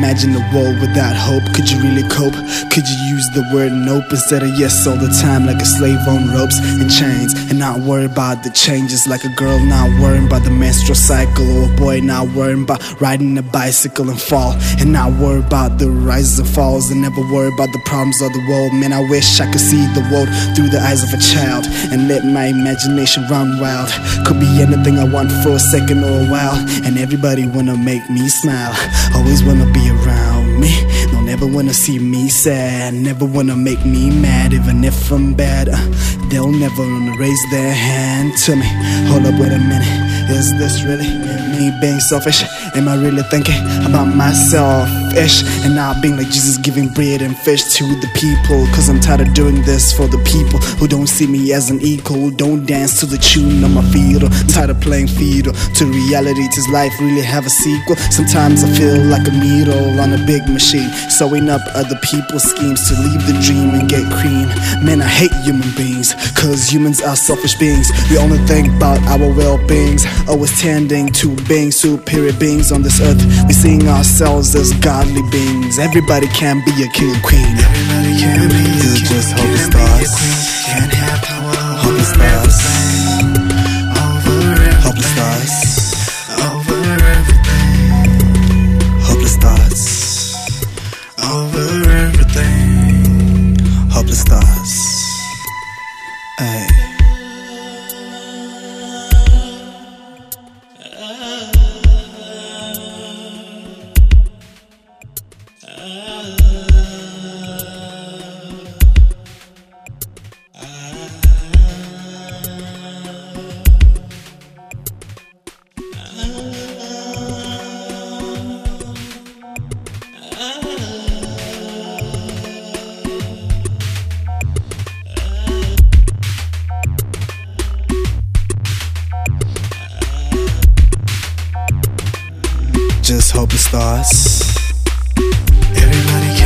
imagine a world without hope? Could you really cope? Could you use the word nope instead of yes all the time, like a slave on ropes and chains, and not worry about the changes, like a girl not worrying about the menstrual cycle, or a boy not worrying about riding a bicycle and fall, and not worry about the rises and falls, and never worry about the problems of the world. Man, I wish I could see the world through the eyes of a child and let my imagination run wild. Could be anything I want for a second or a while, and everybody wanna make me smile. Always wanna be around me. No, never wanna see me sad. Never wanna make me mad, even if I'm bad. Uh, they'll never wanna raise their hand to me. Hold up, wait a minute. Is this really me being selfish? Am I really thinking about myself? Ish, and not being like Jesus giving bread and fish to the people. Cause I'm tired of doing this for the people who don't see me as an equal, don't dance to the tune of my. Or tired of playing fiddle to reality. Does life really have a sequel? Sometimes I feel like a needle on a big machine, sewing up other people's schemes to leave the dream and get cream. Man, I hate human beings, cause humans are selfish beings. We only think about our well beings, always tending to being superior beings on this earth. We seeing ourselves as beings. Everybody can be a king or queen. Everybody can be a king, just hope it starts. Can't have power Hope it starts. over everything, Hopeless stars, over everything, hopeless stars, over everything. hopeless stars. Ay. Just just hope it starts. queen,